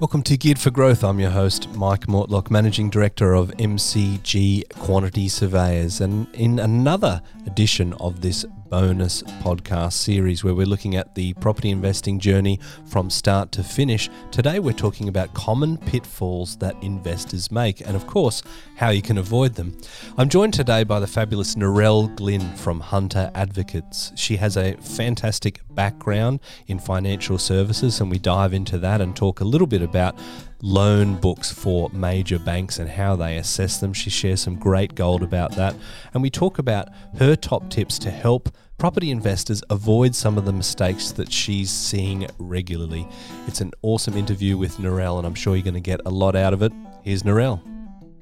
Welcome to Geared for Growth. I'm your host, Mike Mortlock, Managing Director of MCG Quantity Surveyors. And in another edition of this bonus podcast series where we're looking at the property investing journey from start to finish. Today, we're talking about common pitfalls that investors make and, of course, how you can avoid them. I'm joined today by the fabulous Narelle Glynn from Hunter Advocates. She has a fantastic background in financial services, and we dive into that and talk a little bit about loan books for major banks and how they assess them. She shares some great gold about that. And we talk about her top tips to help property investors avoid some of the mistakes that she's seeing regularly. It's an awesome interview with Narelle, and I'm sure you're going to get a lot out of it. Here's Narelle.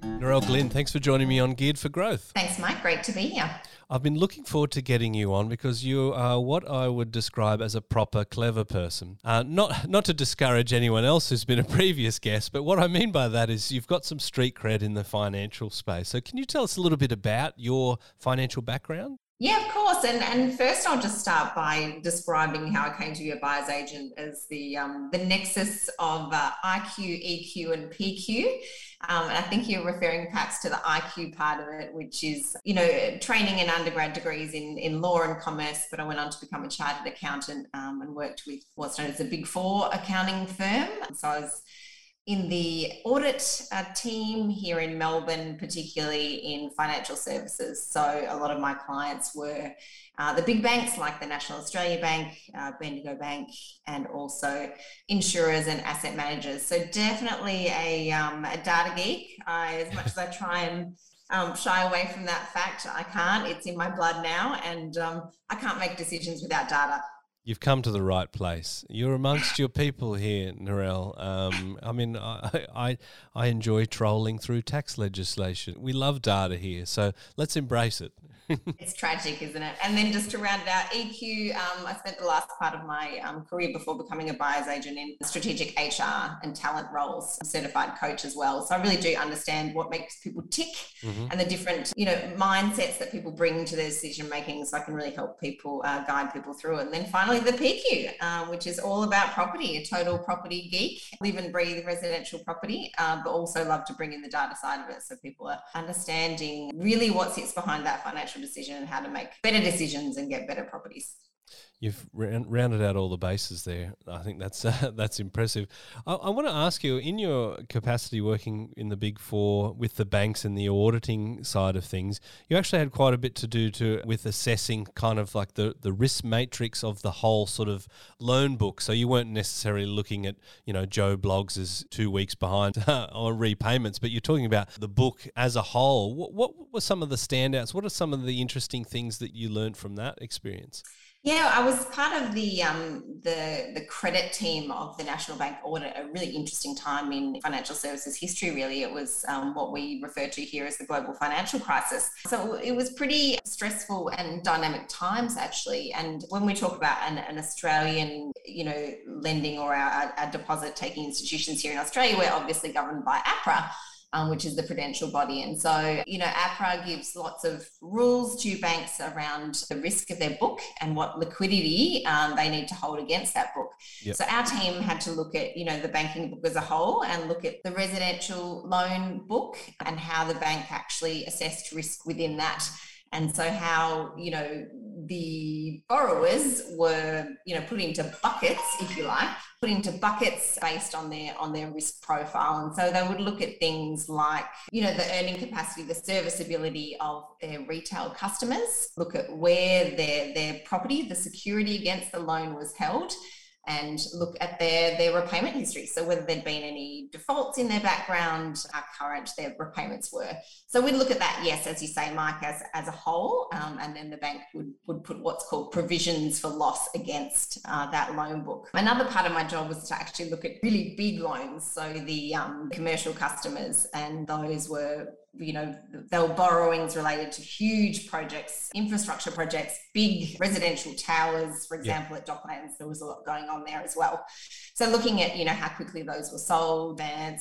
Narelle Glynn, thanks for joining me on Geared for Growth. Thanks, Mike. Great to be here. I've been looking forward to getting you on because you are what I would describe as a proper clever person. Uh, not not to discourage anyone else who's been a previous guest, but what I mean by that is you've got some street cred in the financial space. So can you tell us a little bit about your financial background? Yeah, of course. And and first, I'll just start by describing how I came to be a buyer's agent as the um, the nexus of uh, IQ, EQ, and PQ. Um, and I think you're referring perhaps to the IQ part of it, which is you know training and undergrad degrees in in law and commerce. But I went on to become a chartered accountant um, and worked with what's known as the Big Four accounting firm. So I was in the audit uh, team here in Melbourne, particularly in financial services. So a lot of my clients were uh, the big banks like the National Australia Bank, uh, Bendigo Bank, and also insurers and asset managers. So definitely a, um, a data geek. I, as much as I try and um, shy away from that fact, I can't. It's in my blood now, and um, I can't make decisions without data. You've come to the right place. You're amongst your people here, Narelle. Um, I mean, I, I, I enjoy trolling through tax legislation. We love data here, so let's embrace it. It's tragic, isn't it? And then just to round it out, EQ, um, I spent the last part of my um, career before becoming a buyer's agent in strategic HR and talent roles, I'm certified coach as well. So I really do understand what makes people tick mm-hmm. and the different, you know, mindsets that people bring to their decision making. So I can really help people, uh, guide people through it. And then finally, the PQ, uh, which is all about property, a total property geek, live and breathe residential property, uh, but also love to bring in the data side of it so people are understanding really what sits behind that financial decision and how to make better decisions and get better properties. You've rounded out all the bases there. I think that's uh, that's impressive. I, I, want to ask you, in your capacity working in the Big Four with the banks and the auditing side of things, you actually had quite a bit to do to with assessing kind of like the the risk matrix of the whole sort of loan book. So you weren't necessarily looking at you know Joe Bloggs is two weeks behind on repayments, but you're talking about the book as a whole. What, what were some of the standouts? What are some of the interesting things that you learned from that experience? Yeah, I was part of the um, the the credit team of the National Bank audit. A really interesting time in financial services history. Really, it was um, what we refer to here as the global financial crisis. So it was pretty stressful and dynamic times actually. And when we talk about an, an Australian, you know, lending or our, our deposit taking institutions here in Australia, we're obviously governed by APRA um, which is the prudential body. And so, you know, APRA gives lots of rules to banks around the risk of their book and what liquidity um, they need to hold against that book. Yep. So our team had to look at, you know, the banking book as a whole and look at the residential loan book and how the bank actually assessed risk within that and so how you know the borrowers were you know put into buckets if you like put into buckets based on their on their risk profile. And so they would look at things like you know the earning capacity the serviceability of their retail customers look at where their their property the security against the loan was held and look at their their repayment history. So whether there'd been any defaults in their background, how current their repayments were. So we'd look at that, yes, as you say, Mike, as, as a whole, um, and then the bank would, would put what's called provisions for loss against uh, that loan book. Another part of my job was to actually look at really big loans, so the um, commercial customers, and those were you know, there were borrowings related to huge projects, infrastructure projects, big residential towers, for example, yeah. at Docklands, there was a lot going on there as well. So looking at, you know, how quickly those were sold and,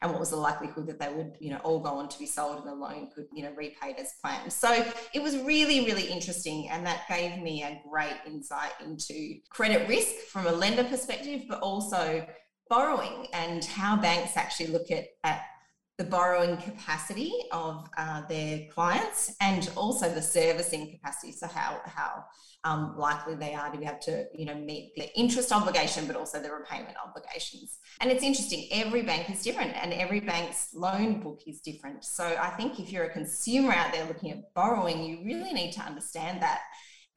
and what was the likelihood that they would, you know, all go on to be sold and the loan could, you know, repaid as planned. So it was really, really interesting. And that gave me a great insight into credit risk from a lender perspective, but also borrowing and how banks actually look at, at the borrowing capacity of uh, their clients and also the servicing capacity. So how how um, likely they are to be able to you know meet the interest obligation, but also the repayment obligations. And it's interesting. Every bank is different, and every bank's loan book is different. So I think if you're a consumer out there looking at borrowing, you really need to understand that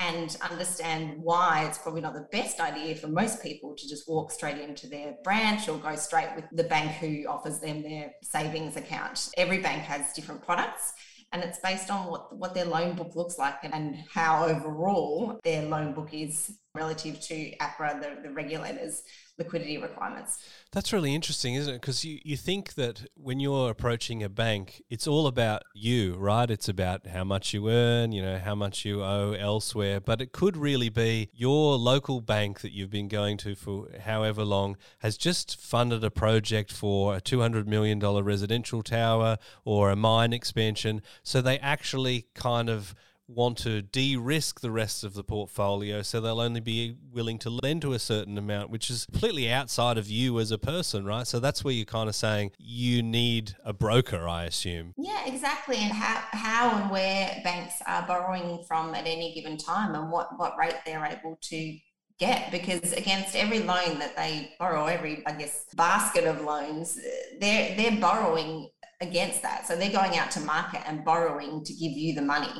and understand why it's probably not the best idea for most people to just walk straight into their branch or go straight with the bank who offers them their savings account. Every bank has different products and it's based on what, what their loan book looks like and how overall their loan book is relative to APRA, the, the regulators' liquidity requirements. That's really interesting, isn't it? Because you, you think that when you're approaching a bank, it's all about you, right? It's about how much you earn, you know, how much you owe elsewhere. But it could really be your local bank that you've been going to for however long has just funded a project for a $200 million residential tower or a mine expansion. So they actually kind of want to de-risk the rest of the portfolio so they'll only be willing to lend to a certain amount which is completely outside of you as a person right? So that's where you're kind of saying you need a broker i assume. Yeah exactly. And how, how and where banks are borrowing from at any given time and what what rate they're able to get. Because against every loan that they borrow every i guess basket of loans they're they're borrowing against that. So they're going out to market and borrowing to give you the money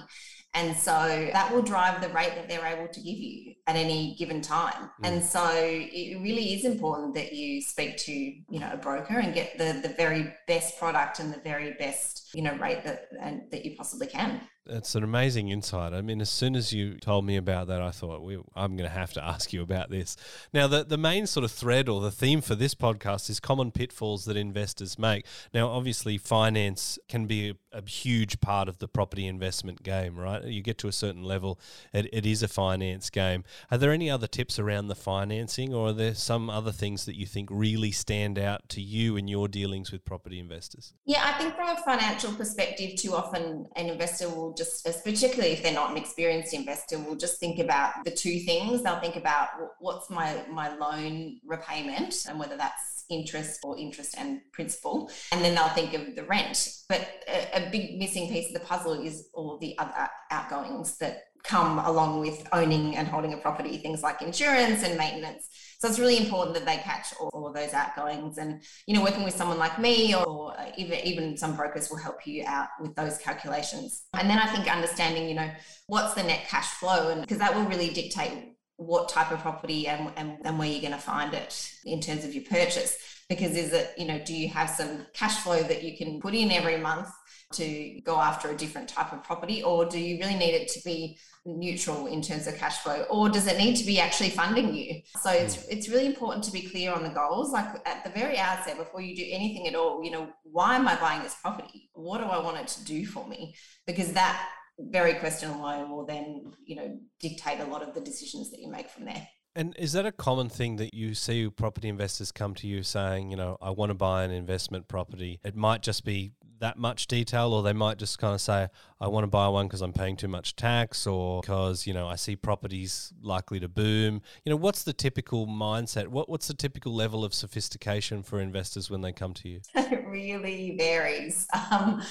and so that will drive the rate that they're able to give you at any given time. Mm. And so it really is important that you speak to, you know, a broker and get the the very best product and the very best, you know, rate that and that you possibly can. It's an amazing insight. I mean, as soon as you told me about that, I thought we, I'm going to have to ask you about this. Now, the, the main sort of thread or the theme for this podcast is common pitfalls that investors make. Now, obviously, finance can be a, a huge part of the property investment game, right? You get to a certain level, it, it is a finance game. Are there any other tips around the financing, or are there some other things that you think really stand out to you in your dealings with property investors? Yeah, I think from a financial perspective, too often an investor will just, particularly if they're not an experienced investor, will just think about the two things. They'll think about what's my my loan repayment and whether that's interest or interest and principal, and then they'll think of the rent. But a, a big missing piece of the puzzle is all the other outgoings that come along with owning and holding a property, things like insurance and maintenance. So it's really important that they catch all, of those outgoings. And, you know, working with someone like me or even, even some brokers will help you out with those calculations. And then I think understanding, you know, what's the net cash flow? And because that will really dictate what type of property and, and, and where you're going to find it in terms of your purchase. Because is it, you know, do you have some cash flow that you can put in every month to go after a different type of property or do you really need it to be neutral in terms of cash flow or does it need to be actually funding you? So it's hmm. it's really important to be clear on the goals. Like at the very outset before you do anything at all you know why am i buying this property? What do i want it to do for me? Because that very question alone will then you know dictate a lot of the decisions that you make from there. And is that a common thing that you see property investors come to you saying, you know, I want to buy an investment property? It might just be that much detail, or they might just kind of say, I want to buy one because I'm paying too much tax, or because you know I see properties likely to boom. You know, what's the typical mindset? What what's the typical level of sophistication for investors when they come to you? it really varies. Um,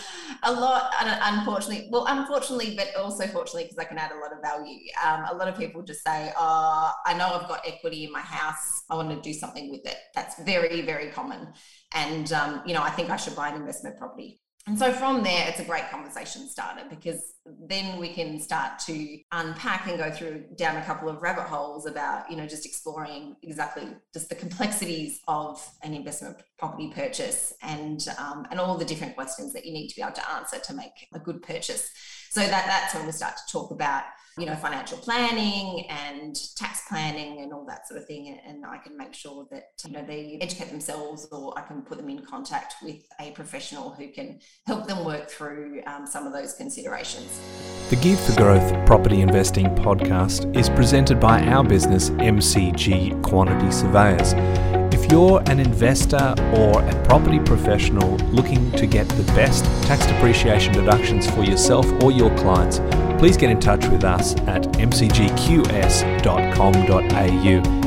a lot, unfortunately. Well, unfortunately, but also fortunately, because I can add a lot of value. Um, a lot of people just say, "Oh, I know I've got equity in my house. I want to do something with it." That's very, very common. And um, you know, I think I should buy an investment property. And so from there, it's a great conversation starter because then we can start to unpack and go through down a couple of rabbit holes about, you know, just exploring exactly just the complexities of an investment property purchase and um, and all the different questions that you need to be able to answer to make a good purchase. So that that's when we start to talk about you know, financial planning and tax planning and all that sort of thing. And I can make sure that, you know, they educate themselves or I can put them in contact with a professional who can help them work through um, some of those considerations. The Geared for Growth Property Investing podcast is presented by our business, MCG Quantity Surveyors. If you're an investor or a property professional looking to get the best tax depreciation deductions for yourself or your clients, please get in touch with us at mcgqs.com.au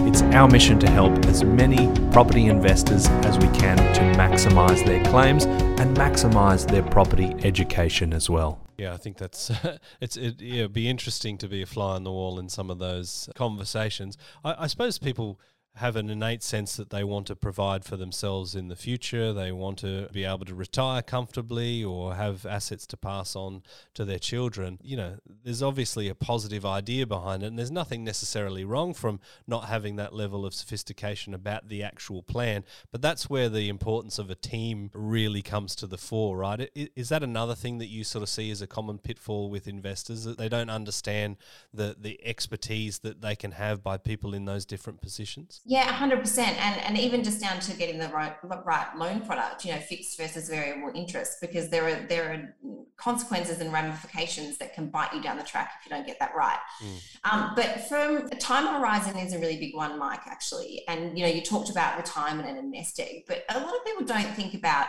It's our mission to help as many property investors as we can to maximise their claims and maximise their property education as well. Yeah, I think that's it's it, it'd be interesting to be a fly on the wall in some of those conversations. I, I suppose people have an innate sense that they want to provide for themselves in the future. They want to be able to retire comfortably or have assets to pass on to their children. You know, there's obviously a positive idea behind it, and there's nothing necessarily wrong from not having that level of sophistication about the actual plan. But that's where the importance of a team really comes to the fore, right? Is that another thing that you sort of see as a common pitfall with investors that they don't understand the the expertise that they can have by people in those different positions? Yeah, 100%. And, and even just down to getting the right, right loan product, you know, fixed versus variable interest, because there are, there are consequences and ramifications that can bite you down the track if you don't get that right. Mm. Um, but from a time horizon is a really big one, Mike, actually. And, you know, you talked about retirement and egg, but a lot of people don't think about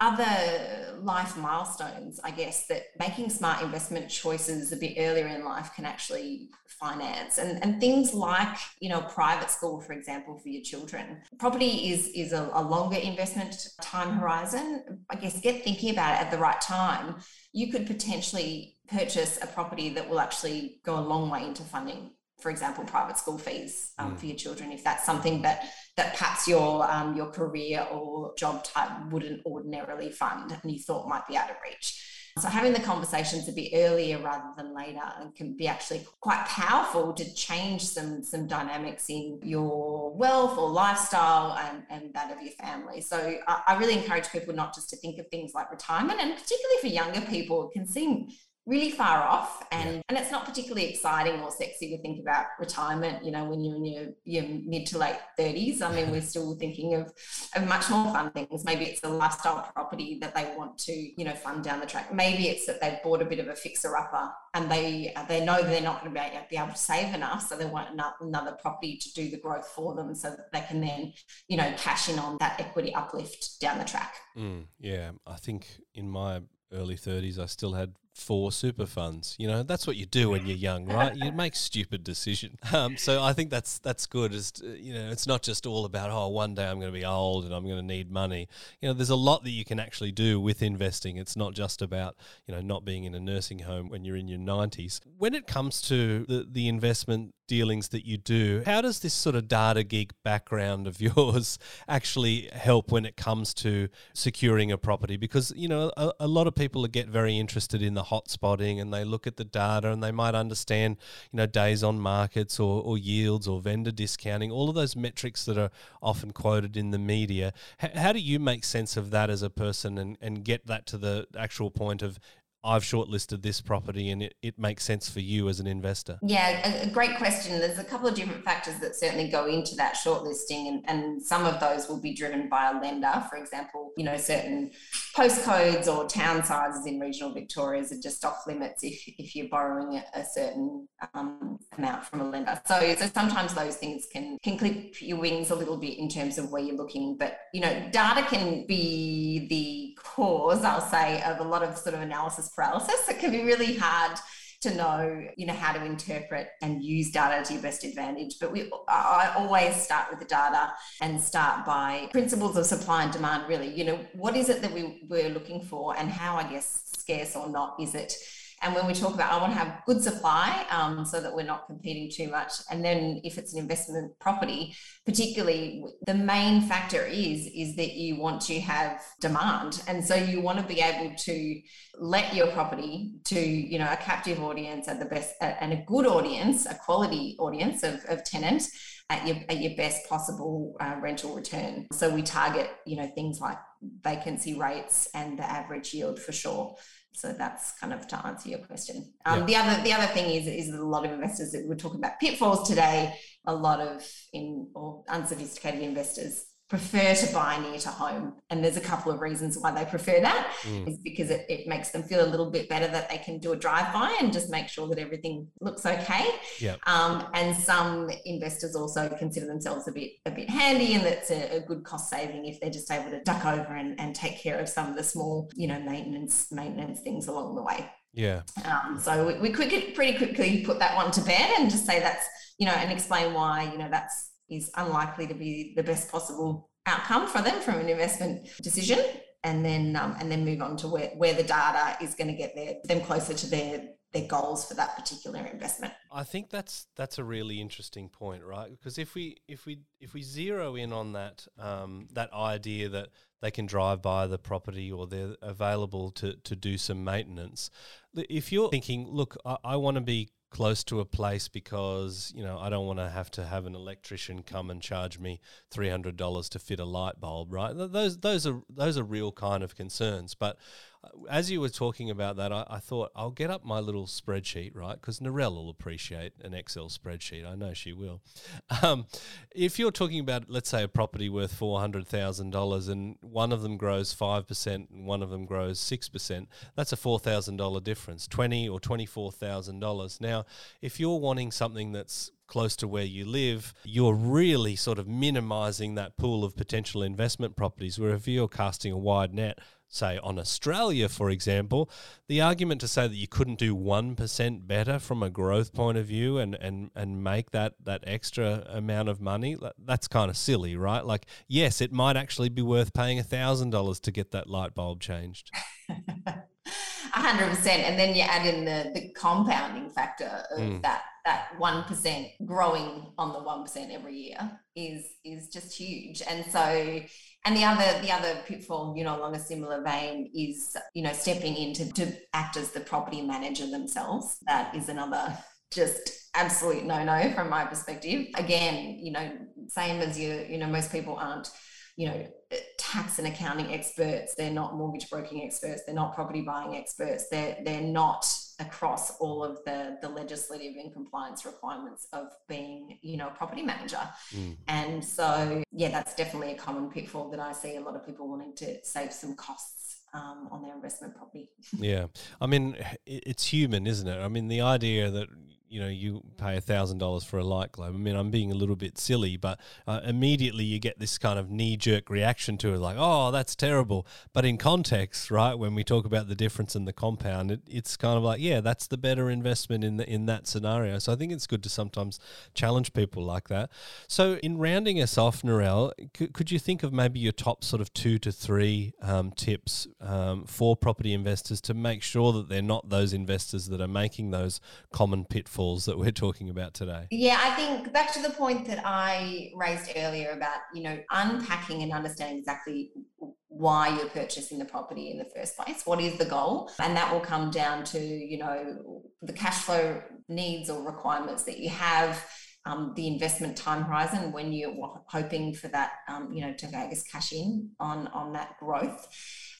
other life milestones, I guess, that making smart investment choices a bit earlier in life can actually finance. And, and things like, you know, private school, for example, for your children. Property is, is a, a longer investment time horizon. I guess get thinking about it at the right time. You could potentially purchase a property that will actually go a long way into funding for example, private school fees um, mm. for your children, if that's something that that perhaps your um, your career or job type wouldn't ordinarily fund and you thought might be out of reach. So having the conversations a bit earlier rather than later and can be actually quite powerful to change some some dynamics in your wealth or lifestyle and, and that of your family. So I, I really encourage people not just to think of things like retirement and particularly for younger people, it can seem really far off and yeah. and it's not particularly exciting or sexy to think about retirement you know when you're in your, your mid to late 30s i mean we're still thinking of, of much more fun things. Maybe it's a lifestyle property that they want to you know fund down the track. Maybe it's that they've bought a bit of a fixer upper and they they know they're not going to be able to save enough so they want another property to do the growth for them so that they can then you know cash in on that equity uplift down the track. Mm, yeah. I think in my early 30s i still had for super funds. You know, that's what you do when you're young, right? You make stupid decisions. Um, so I think that's that's good. Is you know, it's not just all about oh, one day I'm going to be old and I'm going to need money. You know, there's a lot that you can actually do with investing. It's not just about you know not being in a nursing home when you're in your 90s. When it comes to the the investment dealings that you do, how does this sort of data geek background of yours actually help when it comes to securing a property? Because you know, a, a lot of people get very interested in the hot spotting and they look at the data and they might understand, you know, days on markets or, or yields or vendor discounting, all of those metrics that are often quoted in the media. H- how do you make sense of that as a person and, and get that to the actual point of I've shortlisted this property and it, it makes sense for you as an investor? Yeah, a, great question. There's a couple of different factors that certainly go into that shortlisting, and, and some of those will be driven by a lender. For example, you know, certain postcodes or town sizes in regional Victoria are just off limits if, if you're borrowing a, a certain um, amount from a lender. So, so sometimes those things can, can clip your wings a little bit in terms of where you're looking. But, you know, data can be the cause, I'll say, of a lot of sort of analysis paralysis. It can be really hard to know, you know, how to interpret and use data to your best advantage. But we, I always start with the data and start by principles of supply and demand. Really, you know, what is it that we we're looking for, and how, I guess, scarce or not is it? And when we talk about, I want to have good supply um, so that we're not competing too much. And then if it's an investment property, particularly the main factor is, is that you want to have demand. And so you want to be able to let your property to, you know, a captive audience at the best and a good audience, a quality audience of, of tenant at your, at your best possible uh, rental return. So we target, you know, things like vacancy rates and the average yield for sure. So that's kind of to answer your question. Um, yeah. The other the other thing is is that a lot of investors that we're talking about pitfalls today. A lot of in or unsophisticated investors prefer to buy near to home. And there's a couple of reasons why they prefer that. Mm. Is because it, it makes them feel a little bit better that they can do a drive-by and just make sure that everything looks okay. Yeah. Um, and some investors also consider themselves a bit a bit handy and that's a, a, good cost saving if they're just able to duck over and, and take care of some of the small, you know, maintenance maintenance things along the way. Yeah. Um, so we, we quick, pretty quickly put that one to bed and just say that's, you know, and explain why, you know, that's is unlikely to be the best possible outcome for them from an investment decision and then um, and then move on to where, where the data is going to get their, them closer to their their goals for that particular investment. I think that's that's a really interesting point, right? Because if we if we if we zero in on that um, that idea that they can drive by the property or they're available to to do some maintenance, if you're thinking, look, I, I want to be close to a place because you know I don't want to have to have an electrician come and charge me three hundred dollars to fit a light bulb, right? Those those are those are real kind of concerns. But as you were talking about that, I, I, thought I'll get up my little spreadsheet, right? Because Narelle will appreciate an Excel spreadsheet. I know she will. Um, if you're talking about, let's say, a property worth four hundred thousand dollars, and one of them grows five percent, and one of them grows six percent, that's a four thousand dollar difference, twenty or twenty four thousand dollars. Now, if you're wanting something that's close to where you live, you're really sort of minimizing that pool of potential investment properties. Where if you're casting a wide net, say on Australia, for example, the argument to say that you couldn't do 1% better from a growth point of view and, and, and make that, that extra amount of money, that's kind of silly, right? Like, yes, it might actually be worth paying $1,000 to get that light bulb changed. hundred percent. And then you add in the the compounding factor of mm. that that one percent growing on the one percent every year is is just huge. And so and the other the other pitfall, you know, along a similar vein is, you know, stepping in to, to act as the property manager themselves. That is another just absolute no-no from my perspective. Again, you know, same as you, you know, most people aren't you know, tax and accounting experts. They're not mortgage broking experts. They're not property buying experts. They're they're not across all of the the legislative and compliance requirements of being you know a property manager. Mm. And so yeah, that's definitely a common pitfall that I see a lot of people wanting to save some costs um, on their investment property. yeah, I mean, it's human, isn't it? I mean, the idea that you know you pay a thousand dollars for a light globe. I mean, I'm being a little bit silly, but uh, immediately you get this kind of knee jerk reaction to it, like, "Oh, that's terrible." But in context, right, when we talk about the difference in the compound, it, it's kind of like, yeah, that's the better investment in the in that scenario. So I think it's good to sometimes challenge people like that. So in rounding us off, Narelle, could, could you think of maybe your top sort of two to three um, tips um, for property investors to make sure that they're not those investors that are making those common pitfalls? Pitfalls that we're talking about today? Yeah, I think back to the point that I raised earlier about, you know, unpacking and understanding exactly why you're purchasing the property in the first place. What is the goal? And that will come down to, you know, the cash flow needs or requirements that you have. Um, the investment time horizon when you're hoping for that, um, you know, to I guess cash in on on that growth,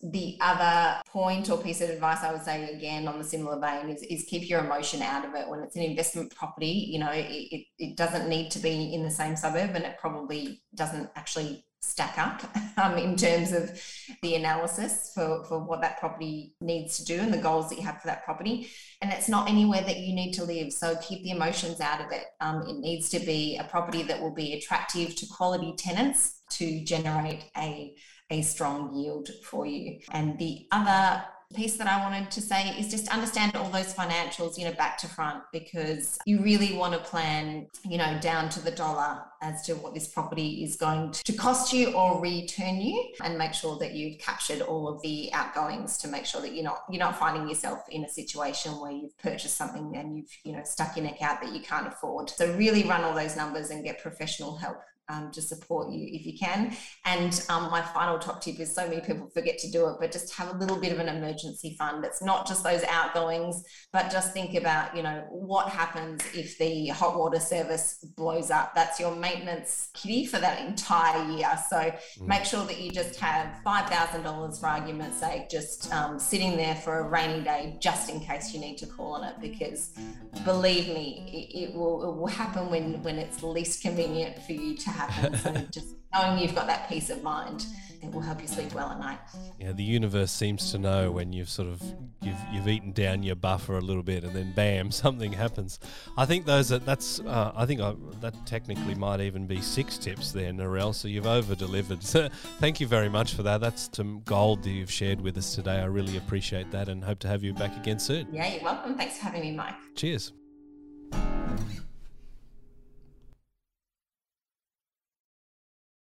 the other point or piece of advice I would say again on the similar vein is, is keep your emotion out of it. When it's an investment property, you know, it, it doesn't need to be in the same suburb and it probably doesn't actually stack up um, in terms of the analysis for, for what that property needs to do and the goals that you have for that property. And it's not anywhere that you need to live. So keep the emotions out of it. Um, it needs to be a property that will be attractive to quality tenants to generate a a strong yield for you. And the other piece that I wanted to say is just understand all those financials, you know, back to front, because you really want to plan, you know, down to the dollar as to what this property is going to cost you or return you and make sure that you've captured all of the outgoings to make sure that you're not you're not finding yourself in a situation where you've purchased something and you've, you know, stuck your neck out that you can't afford. So really run all those numbers and get professional help um, to support you if you can. And um, my final top tip is so many people forget to do it, but just have a little bit of an emergency fund. It's not just those outgoings, but just think about, you know, what happens if the hot water service blows up? That's your maintenance kitty for that entire year. So mm. make sure that you just have $5,000 for argument's sake, just um, sitting there for a rainy day, just in case you need to call on it, because believe me, it, it will, it will happen when, when it's least convenient for you to happen. So just knowing you've got that peace of mind, it will help you sleep well at night. Yeah, the universe seems to know when you've sort of you've you've eaten down your buffer a little bit, and then bam, something happens. I think those are that's uh, I think I, that technically might even be six tips there, Narelle. So you've over delivered. So thank you very much for that. That's some gold that you've shared with us today. I really appreciate that, and hope to have you back again soon. Yeah, you're welcome. Thanks for having me, Mike. Cheers.